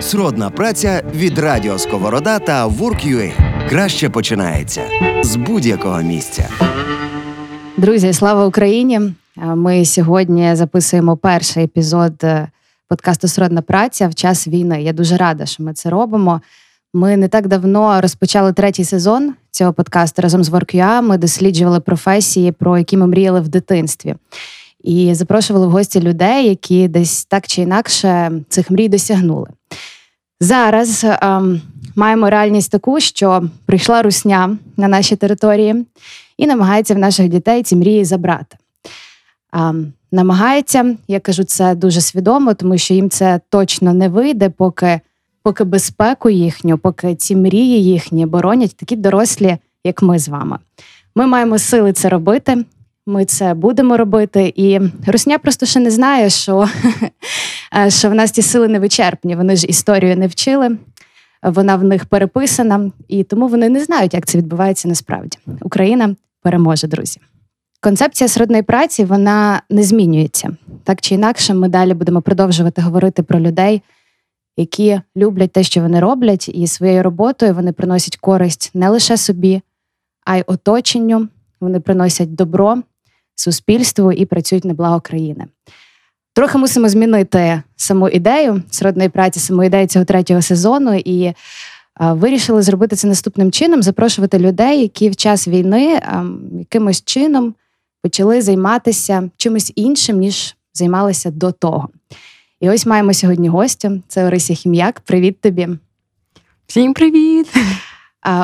Сродна праця від Радіо Сковорода та Work.ua. Краще починається з будь-якого місця. Друзі, слава Україні! Ми сьогодні записуємо перший епізод е, подкасту Сродна праця в час війни. Я дуже рада, що ми це робимо. Ми не так давно розпочали третій сезон цього подкасту разом з Work.ua. Ми досліджували професії, про які ми мріяли в дитинстві і запрошували в гості людей, які десь так чи інакше цих мрій досягнули. Зараз ем, маємо реальність таку, що прийшла русня на наші території і намагається в наших дітей ці мрії забрати. Ем, намагається, я кажу це дуже свідомо, тому що їм це точно не вийде, поки поки безпеку їхню, поки ці мрії їхні боронять такі дорослі, як ми з вами. Ми маємо сили це робити. Ми це будемо робити, і Русня просто ще не знає, що що в нас ті сили не вичерпні. Вони ж історію не вчили, вона в них переписана, і тому вони не знають, як це відбувається насправді. Україна переможе, друзі. Концепція середної праці вона не змінюється так чи інакше. Ми далі будемо продовжувати говорити про людей, які люблять те, що вони роблять, і своєю роботою вони приносять користь не лише собі, а й оточенню. Вони приносять добро суспільству і працюють на благо країни. Трохи мусимо змінити саму ідею сродної праці, саму ідею цього третього сезону, і вирішили зробити це наступним чином: запрошувати людей, які в час війни якимось чином почали займатися чимось іншим, ніж займалися до того. І ось маємо сьогодні гостя. Це Орися Хім'як. Привіт тобі. Всім привіт!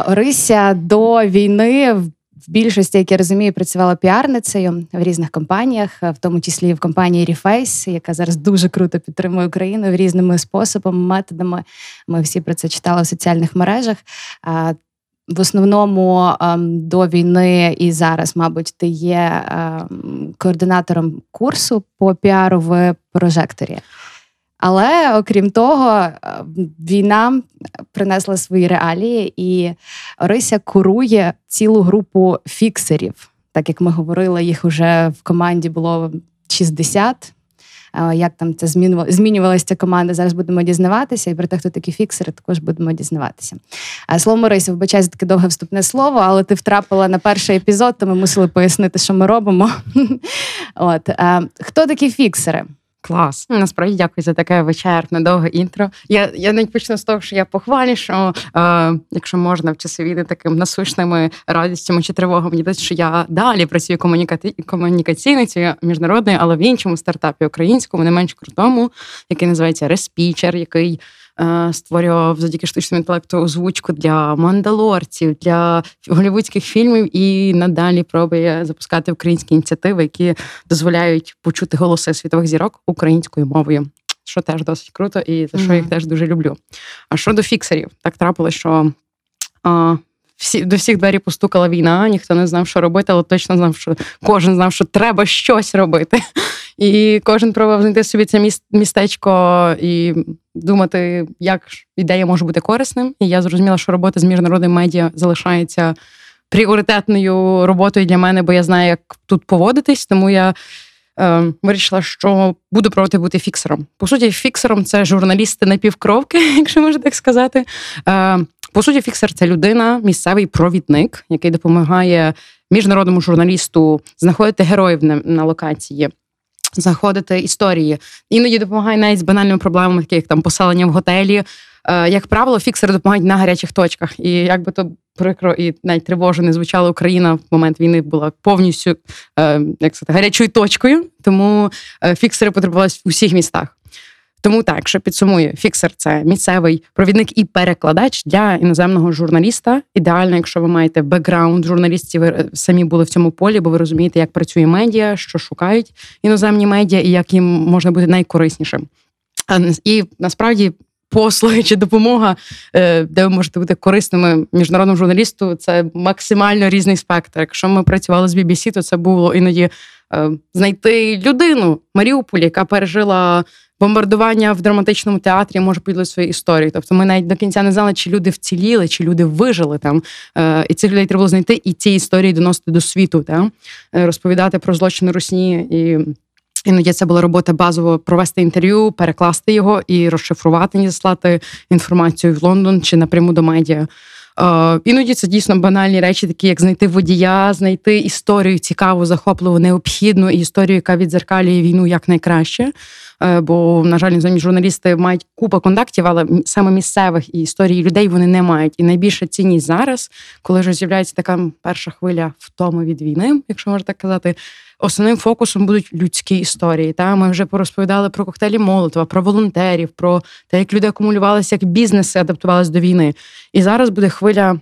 Орися до війни в більшості, як я розумію, працювала піарницею в різних компаніях, в тому числі в компанії Reface, яка зараз дуже круто підтримує Україну в різними способами, методами. Ми всі про це читали в соціальних мережах. В основному до війни і зараз, мабуть, ти є координатором курсу по піару в прожекторі. Але окрім того, е, війна принесла свої реалії, і Орися курує цілу групу фіксерів. Так як ми говорили, їх вже в команді було 60. Е, як там це змінювалася ця команда? Зараз будемо дізнаватися, і про те, хто такі фіксери, також будемо дізнаватися. А слово Орися, вибачай за таке довге вступне слово, але ти втрапила на перший епізод, то ми мусили пояснити, що ми робимо. От е, хто такі фіксери? Клас. Насправді дякую за таке вичерпне, довге інтро. Я я навіть почну з того, що я похвалю, що е, якщо можна в часи війни таким насущними радістями чи тривогами, здається, що я далі працюю комунікаційницею міжнародною, але в іншому стартапі українському, не менш крутому, який називається Респічер, який створював завдяки штучному інтелекту озвучку для мандалорців, для голівудських фільмів і надалі пробує запускати українські ініціативи, які дозволяють почути голоси світових зірок українською мовою. Що теж досить круто, і за що я їх теж дуже люблю. А щодо фіксерів, так трапилось, що а, всі до всіх двері постукала війна, ніхто не знав, що робити, але точно знав, що кожен знав, що треба щось робити. І кожен пробував знайти собі це містечко і думати, як ідея може бути корисним. І я зрозуміла, що робота з міжнародним медіа залишається пріоритетною роботою для мене, бо я знаю, як тут поводитись, тому я. Е, вирішила, що буду пробувати бути фіксером. По суті, фіксером це журналісти напівкровки, якщо можна так сказати. По суті, фіксер це людина, місцевий провідник, який допомагає міжнародному журналісту знаходити героїв на, на локації. Заходити історії, іноді допомагає навіть з банальними проблемами, такі як там поселення в готелі. Е, як правило, фіксери допомагають на гарячих точках. І як би то прикро і навіть тривожно не звучала Україна в момент війни була повністю е, як сказати, гарячою точкою, тому е, фіксери потребувалися в усіх містах. Тому так, що підсумую, фіксер це місцевий провідник і перекладач для іноземного журналіста. Ідеально, якщо ви маєте бекграунд журналістів, ви самі були в цьому полі, бо ви розумієте, як працює медіа, що шукають іноземні медіа і як їм можна бути найкориснішим. І насправді. Послуги чи допомога, е, де ви можете бути корисними міжнародному журналісту, це максимально різний спектр. Якщо ми працювали з BBC, то це було іноді е, знайти людину Маріуполі, яка пережила бомбардування в драматичному театрі може поділити свою історію. Тобто ми навіть до кінця не знали, чи люди вціліли, чи люди вижили там. Е, і цих людей треба було знайти і ці історії доносити до світу, та? Е, розповідати про злочини Русні і. Іноді це була робота базово провести інтерв'ю, перекласти його і розшифрувати, і заслати інформацію в Лондон чи напряму до медіа. Е, іноді це дійсно банальні речі, такі як знайти водія, знайти історію цікаву, захопливу, необхідну і історію, яка відзеркалює війну якнайкраще. Е, бо, на жаль, іноземні журналісти мають купу контактів, але саме місцевих і історії людей вони не мають. І найбільша цінність зараз, коли вже з'являється така перша хвиля втоми від війни, якщо можна так казати. Основним фокусом будуть людські історії. Та ми вже порозповідали про коктейлі Молотова, про волонтерів, про те, як люди акумулювалися, як бізнеси адаптувалися до війни. І зараз буде хвиля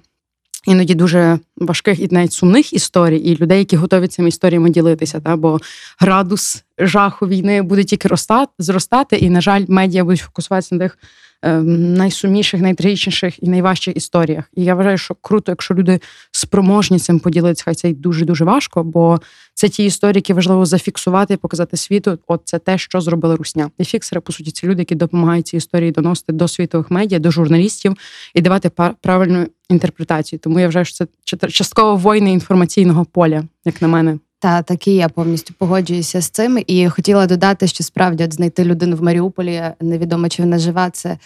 іноді дуже важких і навіть сумних історій, і людей, які готові цими історіями ділитися. Та? Бо градус жаху війни буде тільки ростати, зростати, і, на жаль, медіа будуть фокусуватися на тих найсумніших, найтрагічніших і найважчих історіях. І я вважаю, що круто, якщо люди спроможні цим поділитися, хай це й дуже дуже важко, бо це ті історії, які важливо зафіксувати і показати світу. От це те, що зробили русня. І фіксери, по суті, ці люди, які допомагають ці історії доносити до світових медіа, до журналістів і давати правильну інтерпретацію. Тому я вважаю, що це частково воїни інформаційного поля, як на мене. Та такі я повністю погоджуюся з цим. І хотіла додати, що справді от знайти людину в Маріуполі невідомо, чи вона жива. Це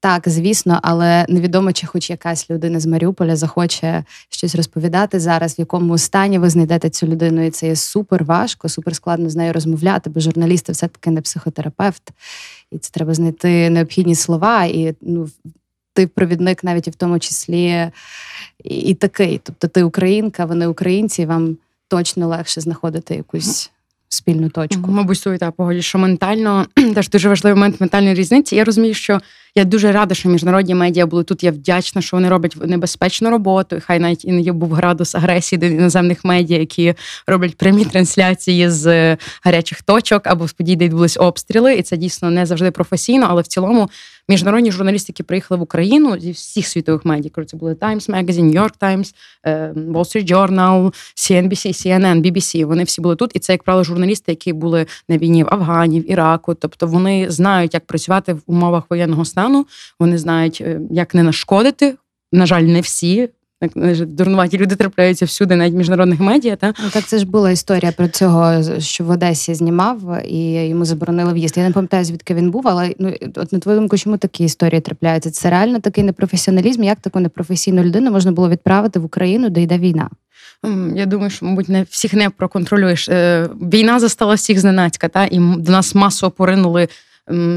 так, звісно, але невідомо, чи хоч якась людина з Маріуполя захоче щось розповідати зараз, в якому стані ви знайдете цю людину, і це є супер важко, супер складно з нею розмовляти, бо журналісти все-таки не психотерапевт, і це треба знайти необхідні слова. І ну, ти провідник навіть і в тому числі і такий. Тобто ти українка, вони українці, вам точно легше знаходити якусь спільну точку. Мабуть, свою та погоді, що ментально теж дуже важливий момент ментальної різниці. Я розумію, що я дуже рада, що міжнародні медіа були тут. Я вдячна, що вони роблять небезпечну роботу. І Хай навіть іноді був градус агресії до іноземних медіа, які роблять прямі трансляції з гарячих точок або з подій, де відбулись обстріли. І це дійсно не завжди професійно, але в цілому міжнародні журналісти, які приїхали в Україну зі всіх світових коли це були Times Magazine, New York Times, е, Wall Street Journal, CNBC, CNN, BBC, Вони всі були тут, і це, як правило, журналісти, які були на війні в Афгані, в Іраку. Тобто вони знають, як працювати в умовах воєнного стану. Вони знають, е, як не нашкодити. На жаль, не всі дурнуваті люди трапляються всюди, навіть в міжнародних медіа. Та ну так це ж була історія про цього, що в Одесі знімав і йому заборонили в'їзд. Я не пам'ятаю, звідки він був, але ну от на твою думку, чому такі історії трапляються? Це реально такий непрофесіоналізм. Як таку непрофесійну людину можна було відправити в Україну, де йде війна? Я думаю, що, мабуть, не всіх не проконтролюєш. Е, війна застала всіх зненацька, та і до нас масово поринули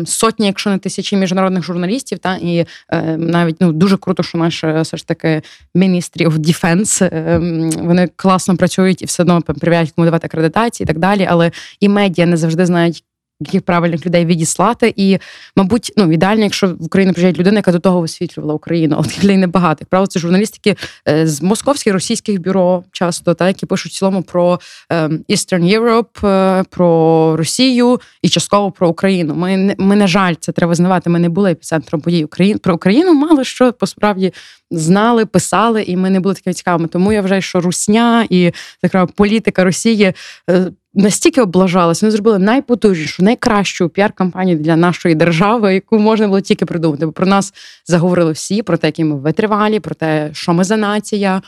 сотні, якщо не тисячі міжнародних журналістів, та і е, навіть ну дуже круто, що наш е, все ж таки міністрі of Defense, е, вони класно працюють і все одно перевіряють, кому давати акредитації і так далі. Але і медіа не завжди знають, яких правильних людей відіслати. І, мабуть, ну ідеально, якщо в Україну приїжджає людина, яка до того висвітлювала Україну, але людей небагато. Як правило, це журналістики е, з московських російських бюро, часто та які пишуть в цілому про ем, Eastern Europe, е, про Росію і частково про Україну. Ми ми на жаль, це треба визнавати. Ми не були епіцентром подій України про Україну. Мало що посправді знали, писали, і ми не були такими цікавими. Тому я вважаю, що русня і така політика Росії. Настільки облажалася, вони зробили найпотужнішу, найкращу піар-кампанію для нашої держави, яку можна було тільки придумати. Бо про нас заговорили всі, про те, які ми витривалі, про те, що ми за нація,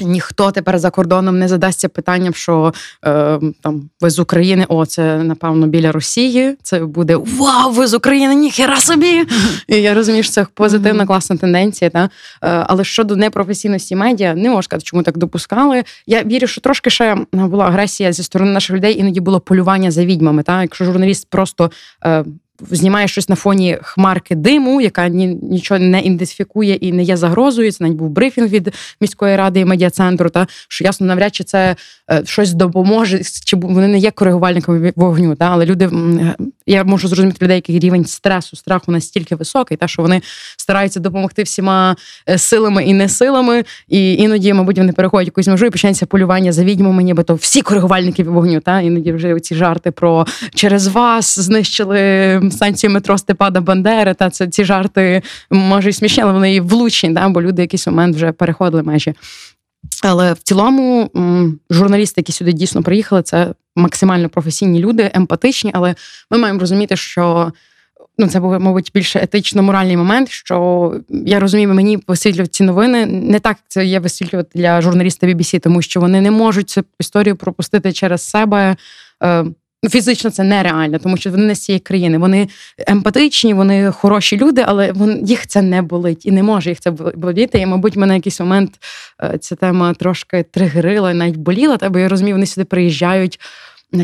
ніхто тепер за кордоном не задасться питанням, що е, там ви з України, о, це напевно біля Росії. Це буде Вау, ви з України, ніхера собі! І Я розумію, що це позитивна класна тенденція. Та? Е, але щодо непрофесійності медіа, не можу сказати, чому так допускали. Я вірю, що трошки ще була агресія зі сторони наших людей, іноді було полювання за відьмами. Та? Якщо журналіст просто. Е, знімає щось на фоні хмарки диму, яка ні, нічого не ідентифікує і не є загрозою. Це навіть був брифінг від міської ради і медіа-центру, та що ясно, навряд чи це щось допоможе, чи вони не є коригувальниками вогню. Та але люди я можу зрозуміти людей, який рівень стресу, страху настільки високий, та що вони стараються допомогти всіма е, силами і не силами, і іноді, мабуть, вони переходять якусь межу і починається полювання за відьмами, нібито всі коригувальники вогню. Та іноді вже ці жарти про через вас знищили станцію метро Степада Бандери. Та це ці жарти може і смішні, але вони влучні, да, бо люди якийсь момент вже переходили межі. Але в цілому журналісти, які сюди дійсно приїхали, це максимально професійні люди, емпатичні. Але ми маємо розуміти, що ну це був, мабуть, більше етично-моральний момент. Що я розумію, мені висвітлювати ці новини не так це є висвітлювати для журналіста BBC, тому що вони не можуть цю історію пропустити через себе. Ну, фізично це нереально, тому що вони не з цієї країни. Вони емпатичні, вони хороші люди, але вон, їх це не болить і не може їх це боліти. І, мабуть, мене якийсь момент е, ця тема трошки тригерила, навіть боліла, та, бо я розумію, вони сюди приїжджають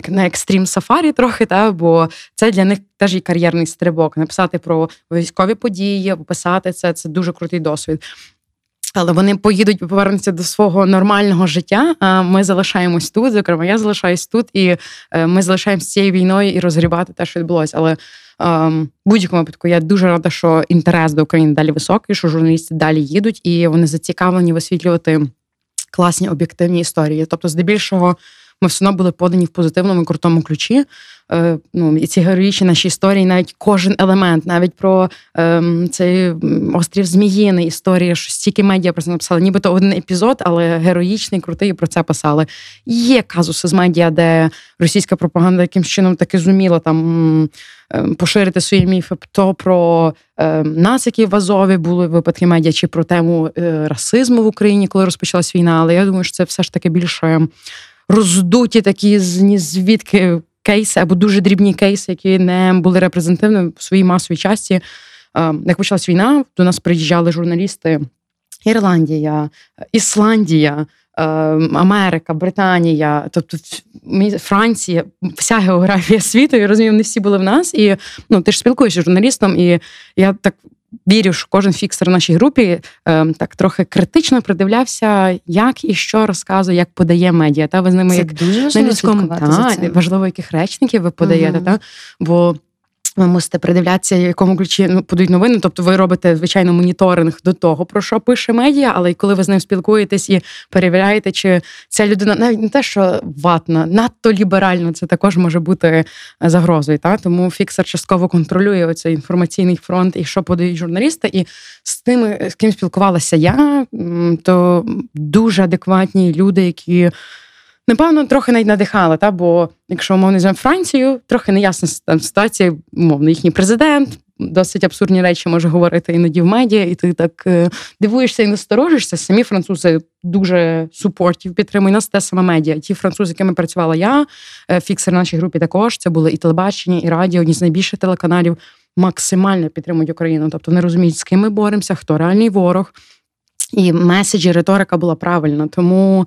на екстрім сафарі трохи, та, бо це для них теж і кар'єрний стрибок. Написати про військові події, описати це це дуже крутий досвід. Але вони поїдуть повернуться до свого нормального життя. А ми залишаємось тут. Зокрема, я залишаюсь тут, і е, ми залишаємось цією війною і розгрібати те, що відбулося. Але ем, в будь-якому випадку я дуже рада, що інтерес до України далі високий, що журналісти далі їдуть, і вони зацікавлені висвітлювати класні об'єктивні історії. Тобто, здебільшого ми все одно були подані в позитивному крутому ключі. Е, ну, І ці героїчні наші історії, навіть кожен елемент, навіть про е, цей острів Зміїний, історія, що стільки медіа про це написали, нібито один епізод, але героїчний, крутий про це писали. Є казуси з медіа, де російська пропаганда якимсь чином таки зуміла там. Ем, поширити свої міфи то про е, нас, які в Азові були випадки медіа, чи про тему е, расизму в Україні, коли розпочалась війна. Але я думаю, що це все ж таки більше роздуті такі звідки кейси або дуже дрібні кейси, які не були репрезентативними в своїй масовій часті. Як почалась війна, до нас приїжджали журналісти Ірландія, Ісландія, Америка, Британія, тобто Франція, вся географія світу. Я розумію, вони всі були в нас. І ну, ти ж спілкуєшся з журналістом, і я так вірю, що кожен фіксер в нашій групі е, так трохи критично придивлявся, як і що розказує, як подає медіа. Та ви з ними це як дуже важливо на людському та, важливо, яких речників ви подаєте, угу. та бо ви мусите придивлятися, якому ключі ну, подають новини. Тобто ви робите, звичайно, моніторинг до того, про що пише медіа, але й коли ви з ним спілкуєтесь і перевіряєте, чи ця людина навіть не те, що ватна, надто ліберально, це також може бути е, загрозою. Та? Тому фіксер частково контролює оцей інформаційний фронт і що подають журналісти. І з тими, з ким спілкувалася я, то дуже адекватні люди, які. Напевно, трохи навіть надихали, та бо якщо умовно візьмемо Францію, трохи неясна там ситуація, умовно, їхній президент. Досить абсурдні речі може говорити іноді в медіа, і ти так е, дивуєшся і насторожишся. Самі французи дуже супортів підтримують нас те саме медіа. Ті французи, якими працювала я, е, фіксер в нашій групі також. Це були і телебачення, і радіо, одні з найбільших телеканалів максимально підтримують Україну. Тобто вони розуміють, з ким ми боремося, хто реальний ворог. І меседжі, риторика була правильна. Тому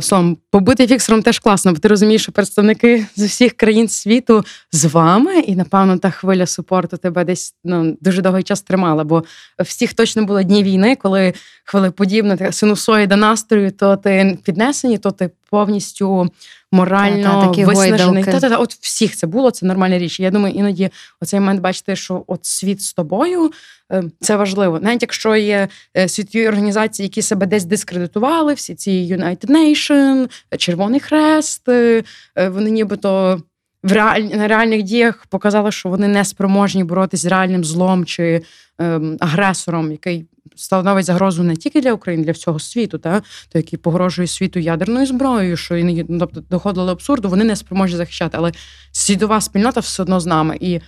словом, побути фіксером теж класно, бо ти розумієш, що представники з усіх країн світу з вами, і напевно та хвиля супорту тебе десь ну дуже довгий час тримала. Бо всіх точно були дні війни, коли хвилеподібна синусоїда настрою, то ти піднесені, то ти повністю морально та, виснажений. Та, та, та, от всіх це було, це нормальна річ. Я думаю, іноді оцей момент бачити, що от світ з тобою е, це важливо. Навіть якщо є е, світові організації, які себе десь дискредитували, всі ці United Nation, Червоний Хрест, е, вони нібито. В реаль... на реальних діях показали, що вони не спроможні боротися з реальним злом чи ем, агресором, який становить загрозу не тільки для України, для всього світу, та то який погрожує світу ядерною зброєю, що і ну, тобто доходило до абсурду, вони не спроможні захищати, але світова спільнота все одно з нами. І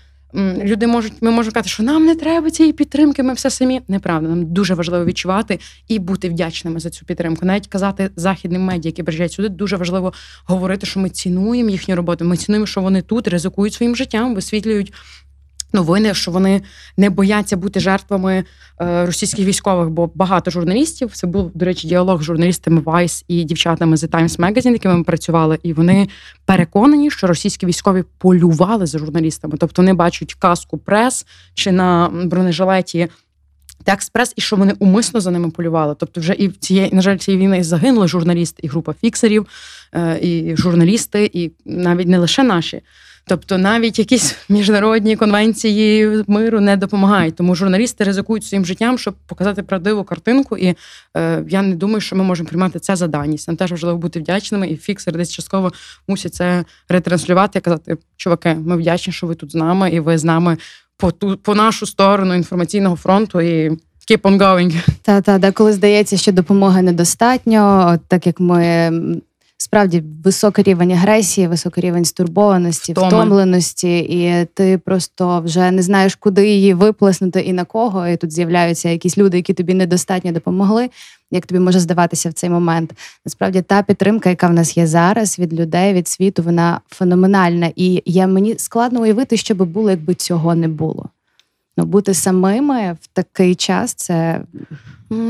люди можуть, ми можемо казати, що нам не треба цієї підтримки, ми все самі. Неправда, нам дуже важливо відчувати і бути вдячними за цю підтримку. Навіть казати західним медіа, які приїжджають сюди, дуже важливо говорити, що ми цінуємо їхню роботу. Ми цінуємо, що вони тут ризикують своїм життям, висвітлюють новини, що вони не бояться бути жертвами е, російських військових, бо багато журналістів це був, до речі, діалог з журналістами Vice і дівчатами з Times Magazine, якими ми працювали, і вони переконані, що російські військові полювали за журналістами, тобто вони бачать каску прес чи на бронежилеті. Експрес, і що вони умисно за ними полювали. Тобто, вже і в цієї, на жаль, цієї війни загинули журналісти, і група фіксерів, е, і журналісти, і навіть не лише наші. Тобто навіть якісь міжнародні конвенції миру не допомагають. Тому журналісти ризикують своїм життям, щоб показати правдиву картинку. І е, я не думаю, що ми можемо приймати це за даність. Нам теж важливо бути вдячними, і фіксер десь частково мусить це ретранслювати і казати: чуваки, ми вдячні, що ви тут з нами, і ви з нами по ту по нашу сторону інформаційного фронту. і Keep on going. Та та деколи здається, що допомоги недостатньо, так як ми справді високий рівень агресії, високий рівень стурбованості, Втоми. втомленості, і ти просто вже не знаєш, куди її виплеснути і на кого. І тут з'являються якісь люди, які тобі недостатньо допомогли. Як тобі може здаватися в цей момент? Насправді та підтримка, яка в нас є зараз від людей, від світу, вона феноменальна. І я мені складно уявити, що би було, якби цього не було. Ну, бути самими в такий час це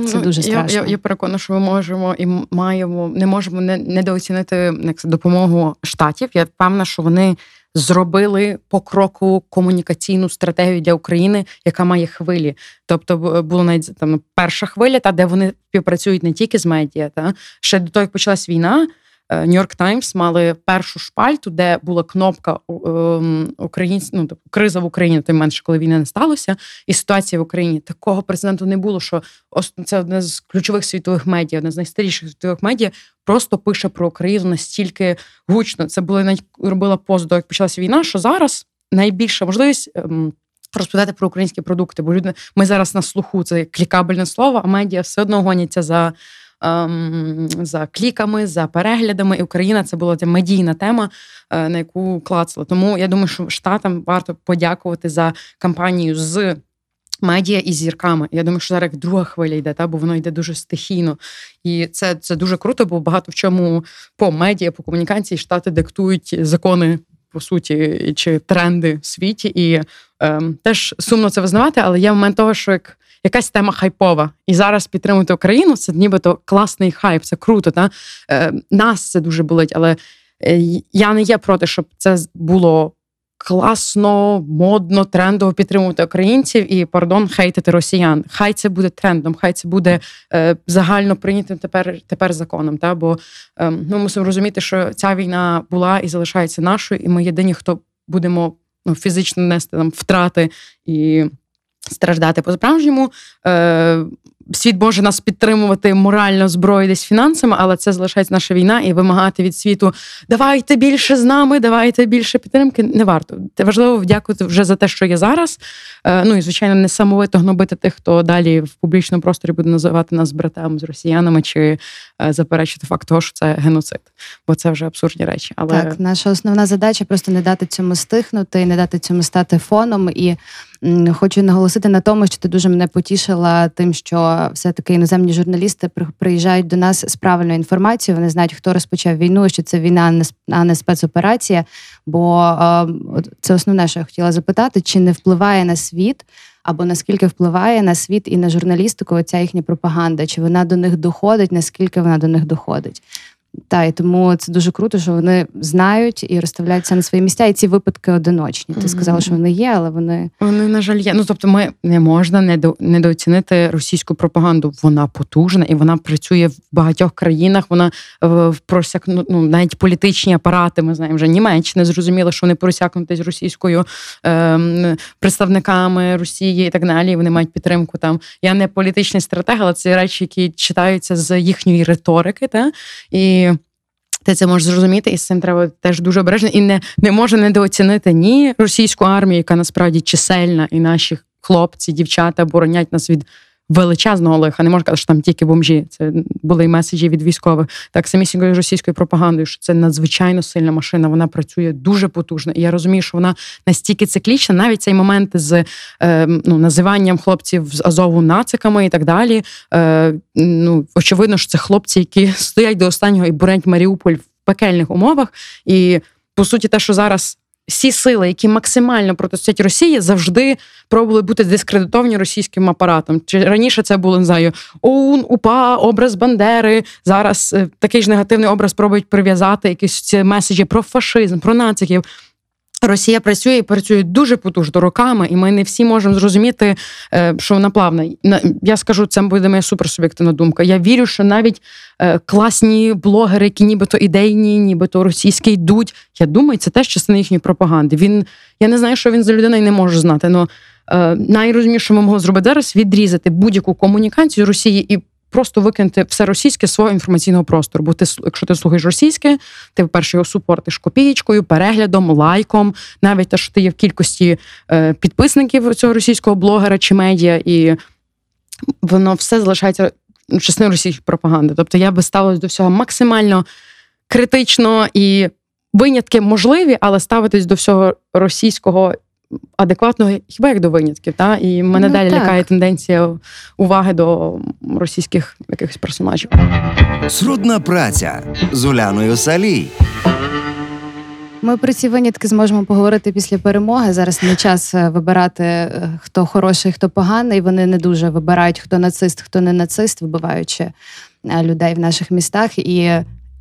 Це дуже страшно. Я, я, я переконана, що ми можемо і маємо, не можемо не, недооцінити як це, допомогу штатів. Я впевнена, що вони зробили по кроку комунікаційну стратегію для України, яка має хвилі. Тобто була навіть там перша хвиля, та де вони співпрацюють не тільки з медіа, та ще до того, як почалась війна. Нью-Йорк Таймс мали першу шпальту, де була кнопка ем, українсь... ну, тобто, криза в Україні, тим менше, коли війна не сталося, і ситуація в Україні такого прецеденту не було. Що це одне з ключових світових медіа, одне з найстаріших світових медіа, просто пише про Україну настільки гучно. Це було навіть робила пост до як почалася війна. Що зараз найбільша можливість. Ем, розповідати про українські продукти, бо люди ми зараз на слуху це клікабельне слово, а медіа все одно гоняться за ем, за кліками, за переглядами. І Україна це була ця медійна тема, е, на яку клацала. Тому я думаю, що штатам варто подякувати за кампанію з. Медіа і зірками. Я думаю, що зараз друга хвиля йде, та бо воно йде дуже стихійно. І це це дуже круто, бо багато в чому по медіа, по комунікації штати диктують закони, по суті, чи тренди в світі. І е, теж сумно це визнавати, але є момент того, що як якась тема хайпова. І зараз підтримувати Україну це нібито класний хайп, це круто. Та? Е, Нас це дуже болить, але е, я не є проти, щоб це було. Класно, модно, трендово підтримувати українців і пардон, хейтити росіян. Хай це буде трендом, хай це буде е, загально прийнятим тепер тепер законом. Та бо е, ми мусимо розуміти, що ця війна була і залишається нашою, і ми єдині, хто будемо ну, фізично нести там втрати і страждати по справжньому. Е, Світ може нас підтримувати морально зброю десь фінансами, але це залишається наша війна і вимагати від світу давайте більше з нами, давайте більше підтримки. Не варто. Це важливо вдякувати вже за те, що є зараз. Е, ну і звичайно, не самовито гнобити тих, хто далі в публічному просторі буде називати нас братами з росіянами чи е, заперечити факт того, що це геноцид, бо це вже абсурдні речі. Але так, наша основна задача просто не дати цьому стихнути, не дати цьому стати фоном і. Хочу наголосити на тому, що ти дуже мене потішила тим, що все-таки іноземні журналісти приїжджають до нас з правильною інформацією. Вони знають, хто розпочав війну, що це війна, а не спецоперація. Бо це основне, що я хотіла запитати: чи не впливає на світ? Або наскільки впливає на світ і на журналістику ця їхня пропаганда? Чи вона до них доходить? Наскільки вона до них доходить? Та і тому це дуже круто, що вони знають і розставляються на свої місця. І ці випадки одиночні. Ти сказала, що вони є, але вони вони на жаль є. Ну тобто, ми не можна недо, недооцінити російську пропаганду. Вона потужна і вона працює в багатьох країнах. Вона в просяк, ну, навіть політичні апарати. Ми знаємо вже Німеччини зрозуміло, що вони просякнуті з російською е, представниками Росії і так далі. Вони мають підтримку там. Я не політичний стратег, але це речі, які читаються з їхньої риторики, та і ти це можеш зрозуміти, і з цим треба теж дуже обережно і не не може недооцінити ні російську армію, яка насправді чисельна, і наші хлопці, дівчата боронять нас від величезного лиха. Не можна казати, що там тільки бомжі. Це були й меседжі від військових. Так самісінькою російською пропагандою, що це надзвичайно сильна машина. Вона працює дуже потужно. І я розумію, що вона настільки циклічна, навіть цей момент з е, ну, називанням хлопців з Азову нациками і так далі. Е, Ну очевидно, що це хлопці, які стоять до останнього і борять Маріуполь в пекельних умовах. І по суті, те, що зараз всі сили, які максимально протистоять Росії, завжди пробували бути дискредитовані російським апаратом. Чи раніше це було не знаю, ОУН, УПА, образ Бандери. Зараз е, такий ж негативний образ пробують прив'язати якісь ці меседжі про фашизм, про нациків. Росія працює і працює дуже потужно роками, і ми не всі можемо зрозуміти, е, що вона плавна. Я скажу, це буде моя суперсуб'єктивна думка. Я вірю, що навіть е, класні блогери, які нібито ідейні, нібито російські йдуть. Я думаю, це теж частина їхньої пропаганди. Він я не знаю, що він за людина і не можу знати. але найрозумніше, ми могли зробити зараз відрізати будь-яку комунікацію Росії і просто викинути все російське свого інформаційного простору. Бо ти, якщо ти слухаєш російське, ти вперше його супортиш копієчкою, переглядом, лайком, навіть те, що ти є в кількості е, підписників цього російського блогера чи медіа, і воно все залишається частиною російської пропаганди. Тобто я би ставилась до всього максимально критично і винятки можливі, але ставитись до всього російського адекватно хіба як до винятків. Та? І мене Ну, далі так. лякає тенденція уваги до російських якихось персонажів. Срудна праця з Уляною Салій. Ми про ці винятки зможемо поговорити після перемоги. Зараз не час е, вибирати, е, хто хороший, хто поганий. Вони не дуже вибирають, хто нацист, хто не нацист, вбиваючи е, людей в наших містах. І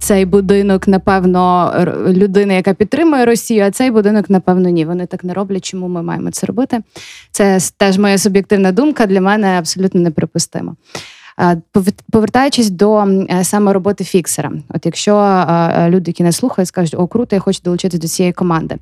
цей будинок, напевно, людина, яка підтримує Росію, а цей будинок, напевно, ні. Вони так не роблять. Чому ми маємо це робити? Це теж моя суб'єктивна думка. Для мене абсолютно неприпустимо. Е, Повертаючись до е, саме роботи фіксера, от якщо е, люди, які нас слухають, скажуть, о, круто, я хочу долучитися до цієї команди.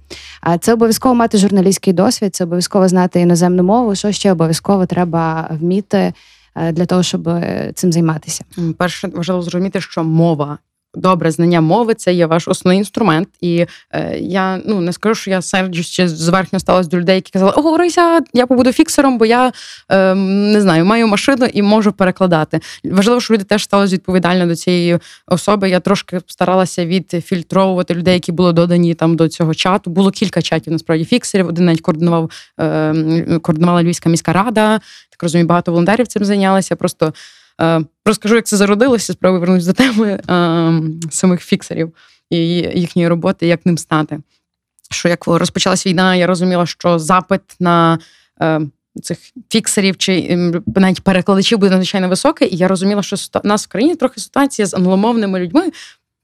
Це обов'язково мати журналістський досвід, це обов'язково знати іноземну мову. Що ще обов'язково треба вміти е, для того, щоб е, цим займатися? Перше важливо зрозуміти, що мова. Добре знання мови це є ваш основний інструмент. І е, я ну не скажу, що я серджусь чи зверхньо сталася до людей, які казали, о, Рися, я побуду фіксером, бо я е, не знаю, маю машину і можу перекладати. Важливо, що люди теж стали відповідально до цієї особи. Я трошки старалася відфільтровувати людей, які були додані там до цього чату. Було кілька чатів, насправді фіксерів. Один навіть координував е, координувала Львівська міська рада. Так розумію, багато волонтерів цим зайнялися. Просто Розкажу, як це зародилося, спробую вернутися до теми е, самих фіксерів і їхньої роботи, як ним стати. Що як розпочалась війна, я розуміла, що запит на е, цих фіксерів чи навіть перекладачів буде надзвичайно високий, і я розуміла, що у нас в країні трохи ситуація з англомовними людьми.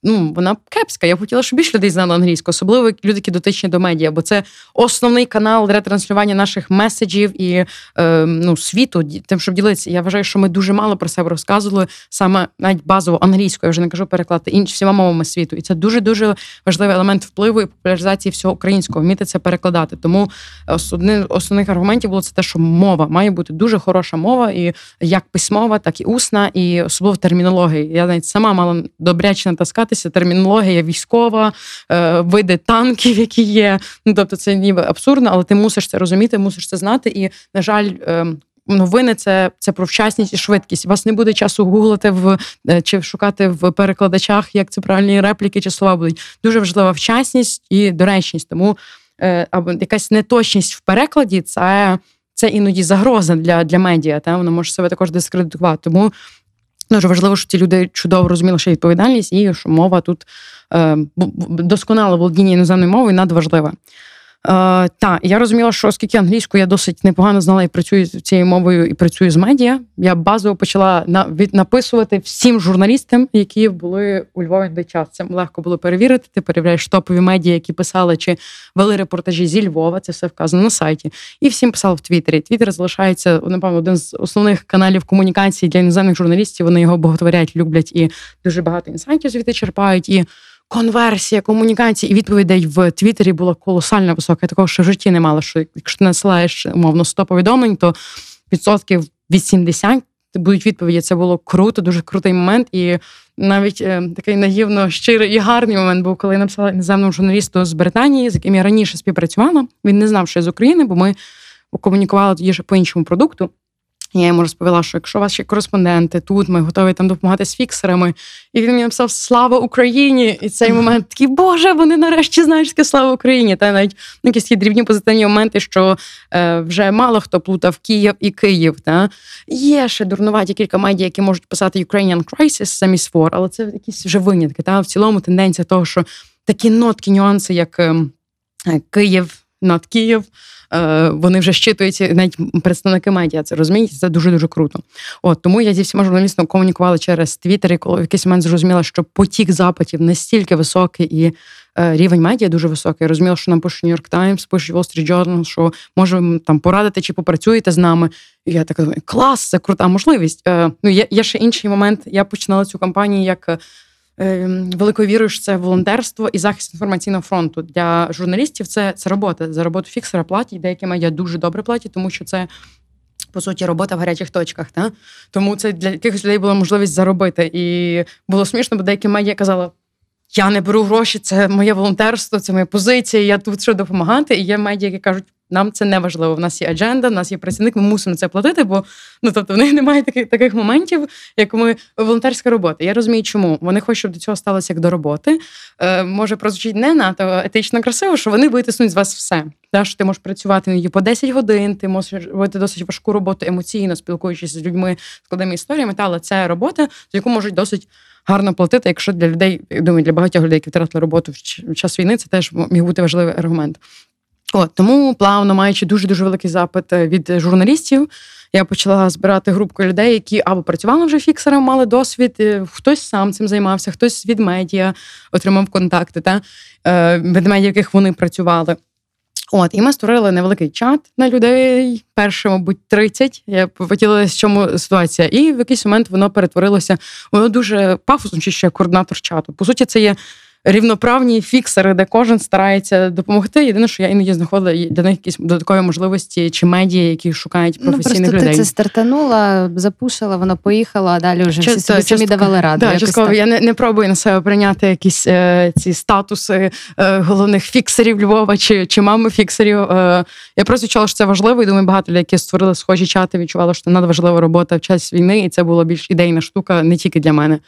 Ну, вона кепська. Я б хотіла, щоб більше людей знали англійську, особливо люди, які дотичні до медіа, бо це основний канал ретранслювання наших меседжів і е, ну, світу, тим, щоб ділитися. Я вважаю, що ми дуже мало про себе розказували саме навіть базово англійською, я вже не кажу перекладати інші всіма мовами світу. І це дуже дуже важливий елемент впливу і популяризації всього українського, вміти це перекладати. Тому з основних аргументів було це те, що мова має бути дуже хороша мова, і як письмова, так і усна, і особливо в термінології. Я навіть сама мала добряче натаскатися. Термінологія військова, е, види танків, які є. Ну тобто, це ніби абсурдно, але ти мусиш це розуміти, мусиш це знати. І, на жаль, е, новини це, це про вчасність і швидкість. У вас не буде часу гуглити в е, чи шукати в перекладачах, як це правильні репліки чи слова будуть. Дуже важлива вчасність і доречність. Тому або якась неточність в перекладі це. Це іноді загроза для для медіа, та вона може себе також дискредитувати. Тому дуже важливо, що ці люди чудово розуміли, що відповідальність і що мова тут е, досконале володіння іноземною мовою надважливе. Е, та, я розуміла, що оскільки англійську я досить непогано знала і працюю цією мовою, і працюю з медіа, я базово почала на, написувати всім журналістам, які були у Львові на час. Це легко було перевірити. Ти перевіряєш топові медіа, які писали чи вели репортажі зі Львова. Це все вказано на сайті. І всім писали в Твіттері. Твіттер залишається напевно один з основних каналів комунікації для іноземних журналістів. Вони його боготворять, люблять і дуже багато інсайтів звідти черпають. І конверсія, комунікації і відповідей в Твіттері була колосально висока. Я такого ще в житті не мала. Що якщо ти насилаєш умовно 100 повідомлень, то відсотків 80 будуть відповіді. Це було круто, дуже крутий момент. І навіть е, такий наївно щирий і гарний момент був, коли я написала іноземному журналісту з Британії, з яким я раніше співпрацювала. Він не знав, що я з України, бо ми комунікували тоді ще по іншому продукту. Я йому розповіла, що якщо у вас ще кореспонденти тут, ми готові там допомагати з фіксерами. І він мені написав Слава Україні! І цей момент такий, Боже, вони нарешті знають, що слава Україні. Та навіть ну, якісь такі дрібні позитивні моменти, що е, вже мало хто плутав Київ і Київ. Та? Є ще дурнуваті кілька медіа, які можуть писати Ukrainian Crisis замість war, але це якісь вже винятки. Та? В цілому тенденція того, що такі нотки, нюанси, як ем, е, Київ над Київ. Е, Вони вже щитуються навіть представники медіа. Це розумієте, це дуже дуже круто. От тому я зі всіма журналістами комунікувала через Твіттер, і коли в якийсь момент зрозуміла, що потік запитів настільки високий і е, рівень медіа дуже високий. Я розуміла, що нам пишуть York Times, пишуть Wall Street Journal, що можемо там порадити чи попрацюєте з нами. І я така думаю, клас, це крута можливість. Е, Ну є, є ще інший момент. Я починала цю кампанію як. Е, Великою вірою, що це волонтерство і захист інформаційного фронту для журналістів. Це, це робота. За роботу фіксера платять. Деякі медіа дуже добре платять, тому що це по суті робота в гарячих точках. Та? Тому це для якихось людей була можливість заробити. І було смішно, бо деякі медіа казали. Я не беру гроші, це моє волонтерство, це моя позиція. Я тут що допомагати. І є медіа, які кажуть, нам це не важливо. У нас є адженда, у нас є працівник, ми мусимо це платити, бо ну тобто в них немає таких таких моментів, як ми волонтерська робота. Я розумію, чому вони хочуть, щоб до цього сталося як до роботи. Е, Може прозвучить не надто етично красиво, що вони витиснуть з вас все. Та, що ти можеш працювати іноді по 10 годин, ти можеш робити досить важку роботу емоційно, спілкуючись з людьми, складними історіями, та але це робота, за яку можуть досить гарно платити, якщо для людей, я думаю, для багатьох людей, які втратили роботу в час війни, це теж міг бути важливий аргумент. От тому плавно, маючи дуже дуже великий запит е, від журналістів, я почала збирати групку людей, які або працювали вже фіксером, мали досвід, е, хтось сам цим займався, хтось від медіа отримав контакти, та е, від медіа, яких вони працювали. От, і ми створили невеликий чат на людей, перше, мабуть, 30. Я поділилася, в чому ситуація. І в якийсь момент воно перетворилося. Воно дуже пафосно, чи ще координатор чату. По суті, це є рівноправні фіксери, де кожен старається допомогти. Єдине, що я іноді знаходила для них якісь додаткові можливості чи медіа, які шукають професійних ну, просто людей. Ти це стартанула, запушила, воно поїхало, а далі вже всі собі самі давали раду. Да, частково. Я не не пробую на себе прийняти якісь е, ці статуси е, головних фіксерів Львова чи чи мами фіксерів. Е, я просто відчула, що це важливо, і думаю, багато людей, які створили схожі чати, відчували, що це надважлива робота в час війни, і це була більш ідейна штука не тільки для мене.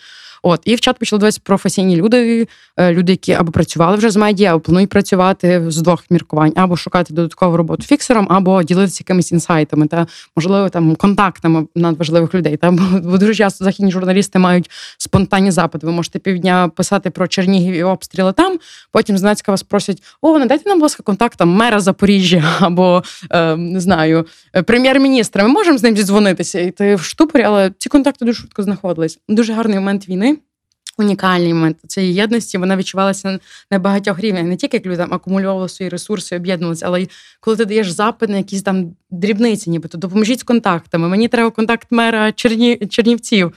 От і в чат почали дивитися професійні люди, е, люди, які або працювали вже з медіа, або планують працювати з двох міркувань, або шукати додаткову роботу фіксером, або ділитися якимись інсайтами та можливо там контактами надважливих людей. Та бо дуже часто західні журналісти мають спонтанні запити. Ви можете півдня писати про Чернігів і обстріли там. Потім знацька вас просять: о, надайте нам, будь ласка, контакт там, мера Запоріжжя або е, не знаю, прем'єр-міністра. Ми можемо з ним зідзвонитися. І ти в штупорі, але ці контакти дуже швидко знаходились. Дуже гарний момент війни унікальний момент цієї єдності. Вона відчувалася на багатьох рівнях. Не тільки як люди там свої ресурси, об'єднувалися, але й коли ти даєш запит на якісь там дрібниці, нібито допоможіть з контактами. Мені треба контакт мера Черні... Чернівців.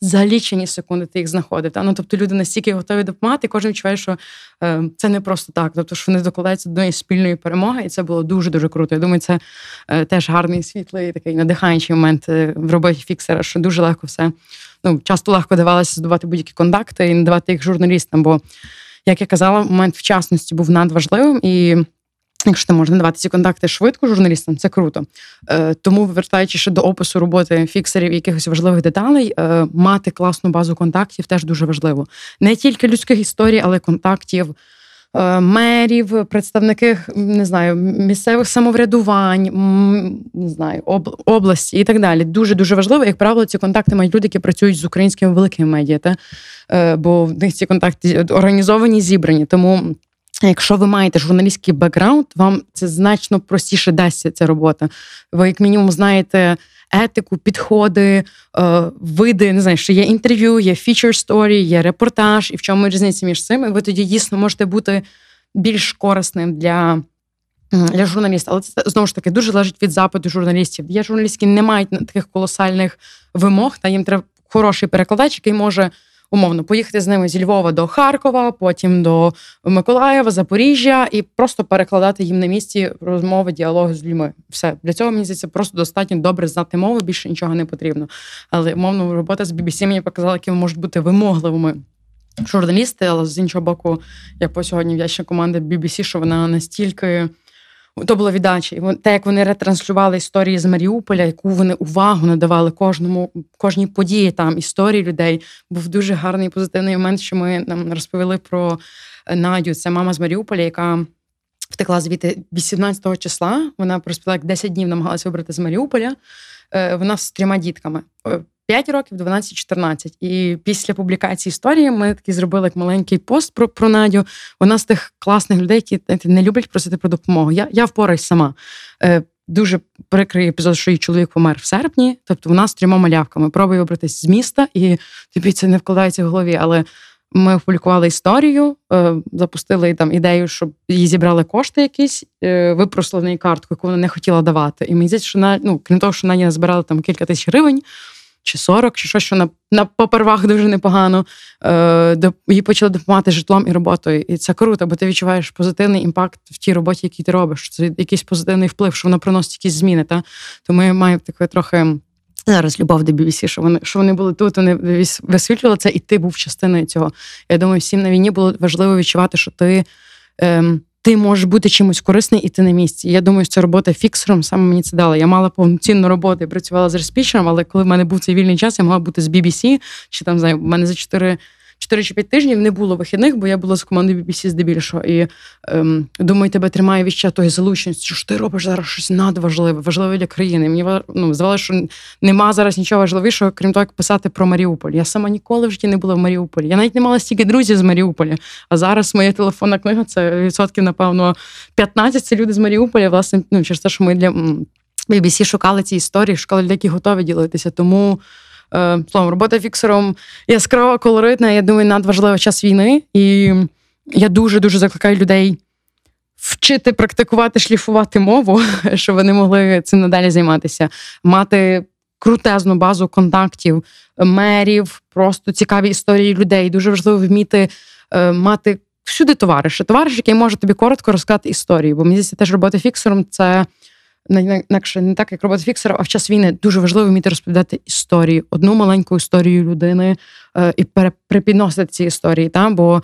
За лічені секунди ти їх знаходив. Та? Ну, Тобто люди настільки готові допомагати, кожен відчуває, що е, це не просто так. Тобто, що вони докладаються до спільної перемоги, і це було дуже-дуже круто. Я думаю, це е, теж гарний світлий, такий надихаючий момент е, в роботі фіксера, що дуже легко все ну, часто легко давалося здавати будь-які контакти і надавати їх журналістам. Бо, як я казала, момент вчасності був надважливим і. Якщо ти можеш надавати ці контакти швидко журналістам, це круто. Е, Тому, вертаючись ще до опису роботи фіксерів і якихось важливих деталей, е, мати класну базу контактів теж дуже важливо. Не тільки людських історій, але контактів мерів, представники не знаю, місцевих самоврядувань, не знаю, області і так далі. Дуже дуже важливо, як правило, ці контакти мають люди, які працюють з українськими великими медіа, та? Е, бо в них ці контакти організовані, зібрані. Тому. Якщо ви маєте журналістський бекграунд, вам це значно простіше дасться ця робота. Ви, як мінімум, знаєте етику, підходи, е, види, не знаю, що є інтерв'ю, є фічер сторі, є репортаж, і в чому різниця між цими. Ви тоді дійсно можете бути більш корисним для. Для журналіста, але це знову ж таки дуже залежить від запиту журналістів. Є журналісти, не мають таких колосальних вимог, та їм треба хороший перекладач, який може умовно поїхати з ними зі Львова до Харкова, потім до Миколаєва, Запоріжжя, і просто перекладати їм на місці розмови, діалоги з людьми. Все для цього мені здається, просто достатньо добре знати мову, більше нічого не потрібно. Але умовно робота з BBC мені показала, які можуть бути вимогливими. Журналісти, але з іншого боку, я по сьогодні вдячна команди BBC, що вона настільки то було віддачі. Те, як вони ретранслювали історії з Маріуполя, яку вони увагу надавали кожному, кожній події там, історії людей. Був дуже гарний позитивний момент, що ми нам розповіли про Надю. Це мама з Маріуполя, яка втекла звідти 18 числа. Вона проспіла як 10 днів намагалася вибрати з Маріуполя. Е, вона з трьома дітками. 5 років, 12-14. І після публікації історії ми таки зробили як маленький пост про про Надю. Вона з тих класних людей, які не люблять просити про допомогу. Я я впораюсь сама. Е, Дуже прикрий епізод, що її чоловік помер в серпні. Тобто вона з трьома малявками пробує вибратися з міста, і тобі це не вкладається в голові. Але ми опублікували історію, е, запустили там ідею, щоб її зібрали кошти якісь, е, випросили в неї картку, яку вона не хотіла давати. І мені здається, що на ну крім того, що на неї збирали там кілька тисяч гривень чи 40, чи щось, що на на попервах дуже непогано. Е, Їй почали допомагати житлом і роботою. І це круто, бо ти відчуваєш позитивний impact в тій роботі, якій ти робиш. Це якийсь позитивний вплив, що воно приносить якісь зміни. Та? Тому я маю таке трохи. Зараз любов до BBC, що вони що вони були тут, вони висвітлювали це, і ти був частиною цього. Я думаю, всім на війні було важливо відчувати, що ти ем, ти можеш бути чимось корисний і ти на місці. Я думаю, що робота фіксером саме мені це дала. Я мала повноцінну роботу і працювала з Respeecher ом, але коли в мене був цей вільний час, я могла бути з BBC, чи там знаю, в мене за 4 4 чи 5 тижнів не було вихідних, бо я була з командою BBC здебільшого. І ем, думаю, тебе тримає відчуття тої залученості, що ти робиш зараз щось надважливе, важливе для країни. Мені ну, здавалося, що нема зараз нічого важливішого, крім того, як писати про Маріуполь. Я сама ніколи в житті не була в Маріуполі. Я навіть не мала стільки друзів з Маріуполя. А зараз моя телефонна книга це відсотків, напевно, 15 це люди з Маріуполя. Власне, ну через те, що ми для BBC шукали ці історії, шукали які готові ділитися. Тому. Е, словом, робота фіксером яскрава, колоритна. Я думаю, надважлива час війни. І я дуже дуже закликаю людей вчити практикувати, шліфувати мову, щоб вони могли цим надалі займатися, мати крутезну базу контактів, мерів, просто цікаві історії людей. Дуже важливо вміти е, мати всюди товариша. Товариш, який може тобі коротко розказати історію. Бо мені здається, теж робота фіксером це інакше не так, як робота фіксера, а в час війни дуже важливо вміти розповідати історію, одну маленьку історію людини е, і перепідносити ці історії. Та? Бо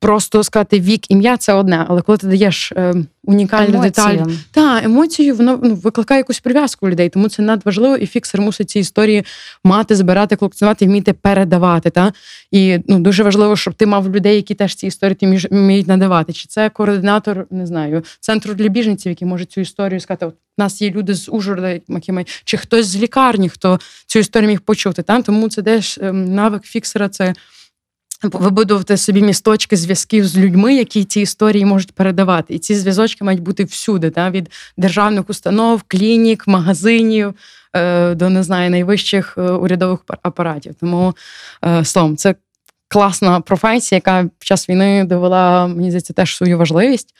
просто сказати вік, ім'я це одне, але коли ти даєш е, унікальну Емоцію. деталь та емоцію, воно ну, викликає якусь прив'язку людей, тому це надважливо, і фіксер мусить ці історії мати, збирати, колекціонувати, вміти передавати. Та? І ну, дуже важливо, щоб ти мав людей, які теж ці історії ти вміють надавати. Чи це координатор, не знаю, центру для біженців, який може цю історію сказати. От у нас є люди з Ужгорода, чи хтось з лікарні, хто цю історію міг почути. Та? Тому це теж ем, навик фіксера. це вибудувати собі місточки зв'язків з людьми, які ці історії можуть передавати. І ці зв'язочки мають бути всюди, та, від державних установ, клінік, магазинів е, до не знаю, найвищих е, урядових апаратів. Тому е, словом, це класна професія, яка в час війни довела, мені здається, теж свою важливість.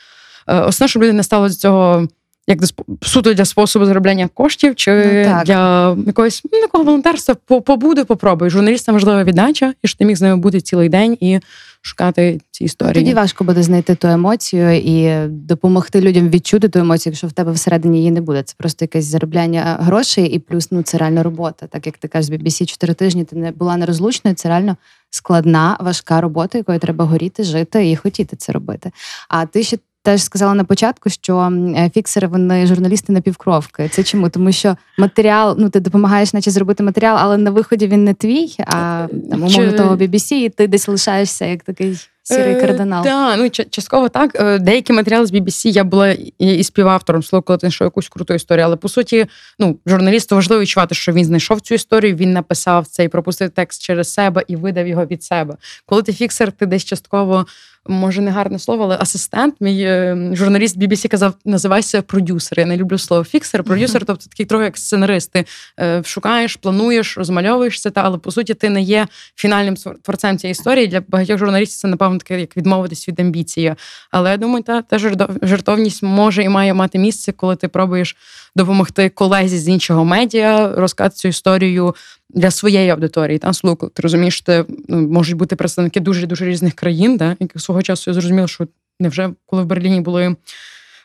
Основне, щоб люди не стали з цього як суто для способу заробляння коштів, чи ну, для якогось ну, якого волонтерства побуде, попробуй. Журналістам важлива віддача, і що ти міг з ними бути цілий день і шукати ці історії. Тоді важко буде знайти ту емоцію і допомогти людям відчути ту емоцію, якщо в тебе всередині її не буде. Це просто якесь заробляння грошей, і плюс ну це реально робота. Так як ти кажеш, BBC 4 тижні ти не була нерозлучною, це реально складна, важка робота, якою треба горіти, жити і хотіти це робити. А ти ще теж сказала на початку, що е, фіксери вони журналісти на півкровки. Це чому? Тому що матеріал, ну ти допомагаєш, наче зробити матеріал, але на виході він не твій, а там, умовно того BBC, і ти десь лишаєшся як такий. Сірий е, кардинал. Так, ну частково так. Е, деякі матеріали з BBC я була і співавтором слово, коли ти знайшов якусь круту історію. Але по суті, ну журналісту важливо відчувати, що він знайшов цю історію, він написав це і пропустив текст через себе і видав його від себе. Коли ти фіксер, ти десь частково може не гарне слово, але асистент, мій е, журналіст BBC казав, називайся продюсер. Я не люблю слово фіксер. Продюсер, тобто такий трохи як сценарист. Ти е, шукаєш, плануєш, розмальовуєш це, та але по суті ти не є фінальним творцем цієї історії. Для багатьох журналістів це напевно таке, як відмовитись від амбіції. Але я думаю, та та жертовність може і має мати місце, коли ти пробуєш допомогти колезі з іншого медіа, розказати цю історію для своєї аудиторії. Та слухай, ти розумієш, що ну, можуть бути представники дуже дуже різних країн, да, яких свого часу я зрозуміла, що невже коли в Берліні були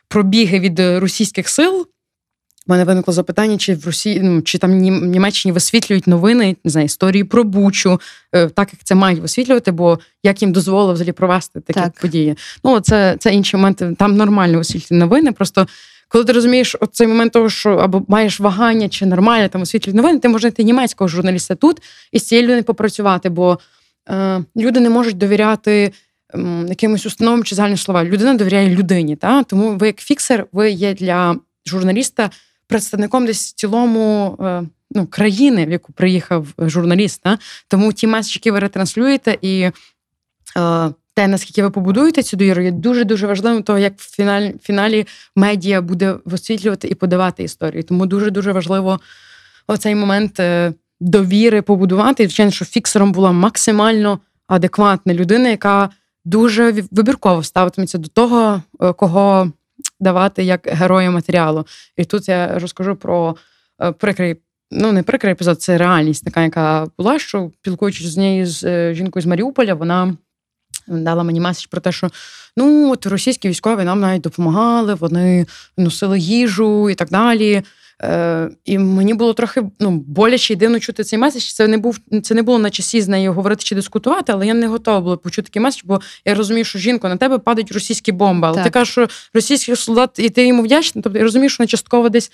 пробіги від російських сил. У мене виникло запитання, чи в Росії, ну чи там Німеччині висвітлюють новини, не знаю, історії про Бучу, е, так як це мають висвітлювати, бо як їм дозволили взагалі провести такі так. події. Ну це це інші моменти. Там нормально висвітлюють новини. Просто коли ти розумієш цей момент того, що або маєш вагання чи нормально там освітлюють новини, ти можеш знайти німецького журналіста тут і з цією людиною попрацювати, бо е, люди не можуть довіряти е, якимось установам чи загальні слова. Людина довіряє людині. Та? Тому ви, як фіксер, ви є для журналіста представником десь в цілому е, ну, країни, в яку приїхав журналіст. Та? Тому ті меседжі, які ви ретранслюєте, і е, те, наскільки ви побудуєте цю довіру, є дуже дуже важливим, того, як в фіналі, фіналі медіа буде висвітлювати і подавати історію. Тому дуже дуже важливо оцей момент е, довіри побудувати. І, звичайно, що фіксером була максимально адекватна людина, яка дуже вибірково ставитиметься до того, е, кого давати як героя матеріалу. І тут я розкажу про е, прикрий. Ну, не прикрий епізод, це реальність, така, яка була, що спілкуючись з нею з жінкою з Маріуполя, вона дала мені меседж про те, що ну от російські військові нам навіть допомагали, вони носили їжу і так далі. Е, І мені було трохи ну, боляче і дивно чути цей меседж. Це не був це не було на часі з нею говорити чи дискутувати, але я не готова була почути такий меседж, бо я розумію, що жінко на тебе падають російські бомби. Але так. ти кажеш, що російський солдат, і ти йому вдячний. Тобто я розумію, що вона частково десь.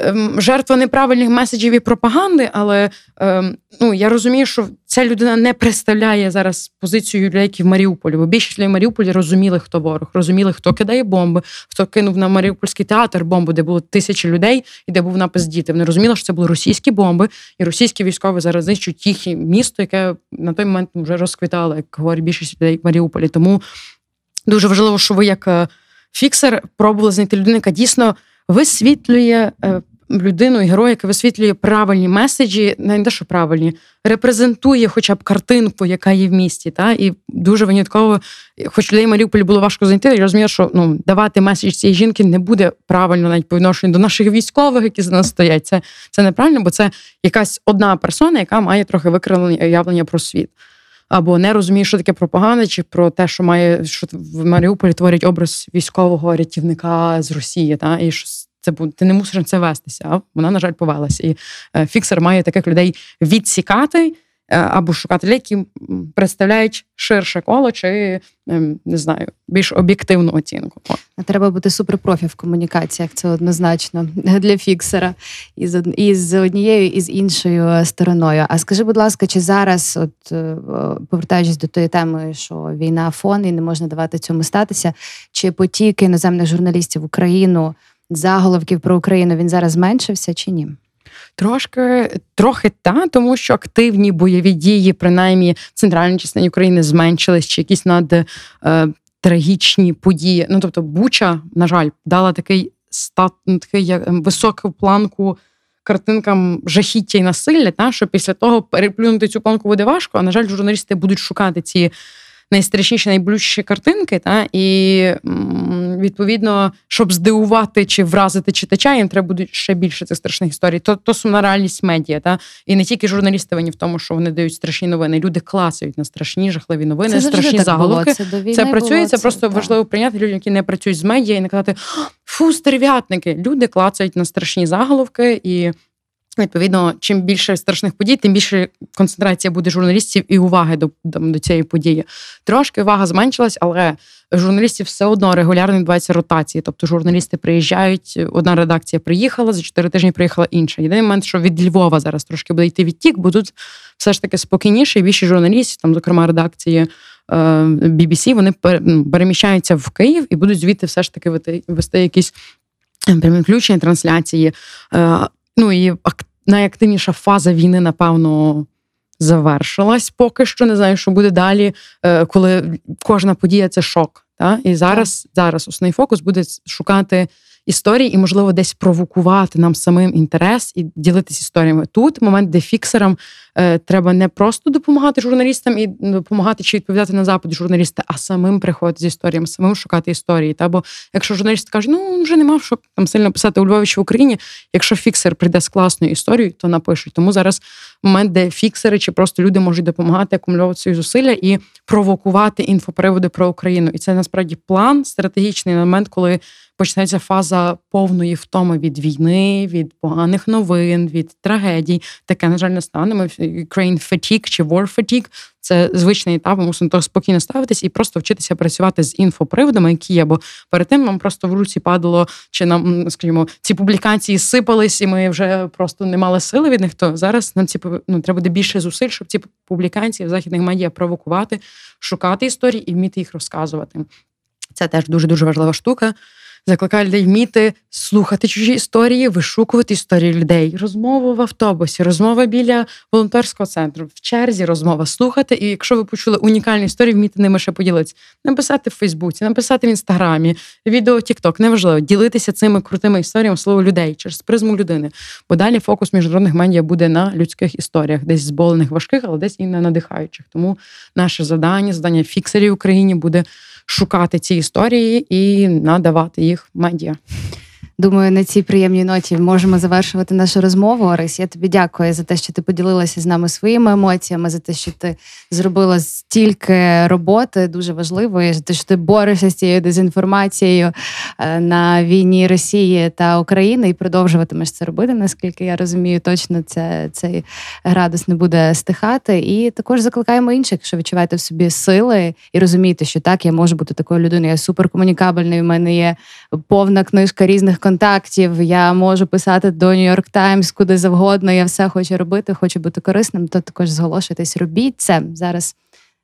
Ем, жертва неправильних меседжів і пропаганди, але ем, ну я розумію, що ця людина не представляє зараз позицію людей, які в Маріуполі. Бо більшість людей в Маріуполі розуміли, хто ворог, розуміли, хто кидає бомби, хто кинув на Маріупольський театр бомбу, де було тисячі людей, і де був напис діти. Вони розуміли, що це були російські бомби, і російські військові зараз знищують їхнє місто, яке на той момент вже розквітало, як говорить більшість людей в Маріуполі. Тому дуже важливо, що ви як е, фіксер пробували знайти людину, яка дійсно висвітлює е, людину героя, яка висвітлює правильні меседжі, не те, що правильні, репрезентує хоча б картинку, яка є в місті. Та? І дуже винятково, хоч людей Маріуполі було важко знайти, я розумію, що ну, давати меседж цієї жінки не буде правильно навіть по відношенню до наших військових, які за нас стоять. Це це неправильно, бо це якась одна персона, яка має трохи викривлення уявлення про світ. Або не розуміє, що таке пропаганда, чи про те, що має що в Маріуполі творять образ військового рятівника з Росії, та і що це ти не мусиш на це вестися. А вона, на жаль, повелася. І е, фіксер має таких людей відсікати. Е, або шукати людей, які представляють ширше коло, чи ем, не знаю, більш об'єктивну оцінку. Треба бути суперпрофі в комунікаціях. Це однозначно для фіксера і з і з однією і з іншою стороною. А скажи, будь ласка, чи зараз, от е, повертаючись до тої теми, що війна фон і не можна давати цьому статися, чи потік іноземних журналістів в Україну? Заголовків про Україну він зараз зменшився чи ні? Трошки трохи та, тому що активні бойові дії, принаймні в центральній частині України, зменшились, чи якісь над е, трагічні події. Ну тобто, Буча, на жаль, дала такий стат, ну, такий як ем, високу планку картинкам жахіття і насилля. Та що після того переплюнути цю планку буде важко. А на жаль, журналісти будуть шукати ці найстрашніші, найближчі картинки, та і відповідно, щоб здивувати чи вразити читача, їм треба буде ще більше цих страшних історій. То то сумна реальність медіа, та і не тільки журналісти винні в тому, що вони дають страшні новини. Люди класують на страшні жахливі новини, це страшні заголовки. Це, це працює. Було, це просто та. важливо прийняти людям, які не працюють з медіа, і не казати фу, стерв'ятники. Люди клацають на страшні заголовки і. Відповідно, чим більше страшних подій, тим більше концентрація буде журналістів і уваги до до, цієї події. Трошки увага зменшилась, але журналістів все одно регулярно відбуваються ротації. Тобто журналісти приїжджають, одна редакція приїхала, за чотири тижні приїхала інша. Єдиний момент, що від Львова зараз трошки буде йти відтік, бо тут все ж таки спокійніше, і більше журналістів, там, зокрема, редакції. BBC, вони переміщаються в Київ і будуть звідти все ж таки вести якісь прямі включення трансляції. Е, ну і найактивніша фаза війни, напевно, завершилась. Поки що не знаю, що буде далі, е, коли кожна подія це шок. Та? І зараз, зараз основний фокус буде шукати історії і, можливо, десь провокувати нам самим інтерес і ділитися історіями. Тут момент, де фіксерам треба не просто допомагати журналістам і допомагати чи відповідати на запити журналіста, а самим приходити з історіями, самим шукати історії. Та бо якщо журналіст каже, ну вже нема що там сильно писати у Львові чи в Україні. Якщо фіксер прийде з класною історією, то напишуть. Тому зараз момент, де фіксери чи просто люди можуть допомагати акумулювати свої зусилля і провокувати інфоприводи про Україну. І це насправді план стратегічний момент, коли почнеться фаза повної втоми від війни, від поганих новин, від трагедій. Таке, на жаль, не стане. Ми Ukraine fatigue чи war fatigue – це звичний етап, ми мусимо того спокійно ставитись і просто вчитися працювати з інфоприводами, які є. Бо перед тим нам просто в руці падало, чи нам, скажімо, ці публікації сипались, і ми вже просто не мали сили від них. То зараз нам ці ну, треба буде більше зусиль, щоб ці публікації в західних медіа провокувати, шукати історії і вміти їх розказувати. Це теж дуже дуже важлива штука закликаю людей вміти слухати чужі історії, вишукувати історії людей, розмову в автобусі, розмова біля волонтерського центру, в черзі розмова слухати. І якщо ви почули унікальні історії, вміти ними ще поділитися. Написати в Фейсбуці, написати в інстаграмі, відео Тікток, неважливо, ділитися цими крутими історіями слово людей через призму людини. Бо далі фокус міжнародних медіа буде на людських історіях, десь зболених важких, але десь і не надихаючих. Тому наше завдання, завдання фіксерів в Україні буде шукати ці історії і надавати їх медіа. Думаю, на цій приємній ноті можемо завершувати нашу розмову. Орис, я тобі дякую за те, що ти поділилася з нами своїми емоціями, за те, що ти зробила стільки роботи, дуже важливої, за те, що ти борешся з цією дезінформацією е, на війні Росії та України і продовжуватимеш це робити. Наскільки я розумію, точно це цей градус не буде стихати. І також закликаємо інших, що відчуваєте в собі сили і розумієте, що так, я можу бути такою людиною. Я суперкомунікабельний. У мене є повна книжка різних контактів. Я можу писати до Нью-Йорк Таймс, куди завгодно. Я все хочу робити, хочу бути корисним. То також зголошуйтесь, робіть це зараз.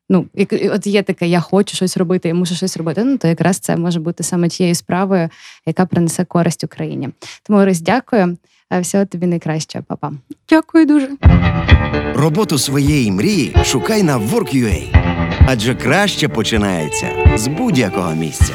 Ну, от є таке, я хочу щось робити, я мушу щось робити. Ну то якраз це може бути саме тією справою, яка принесе користь Україні. Тому Орис, дякую. Всього тобі найкращого, Па-па. Дякую дуже. Роботу своєї мрії шукай на Work.ua. Адже краще починається з будь-якого місця.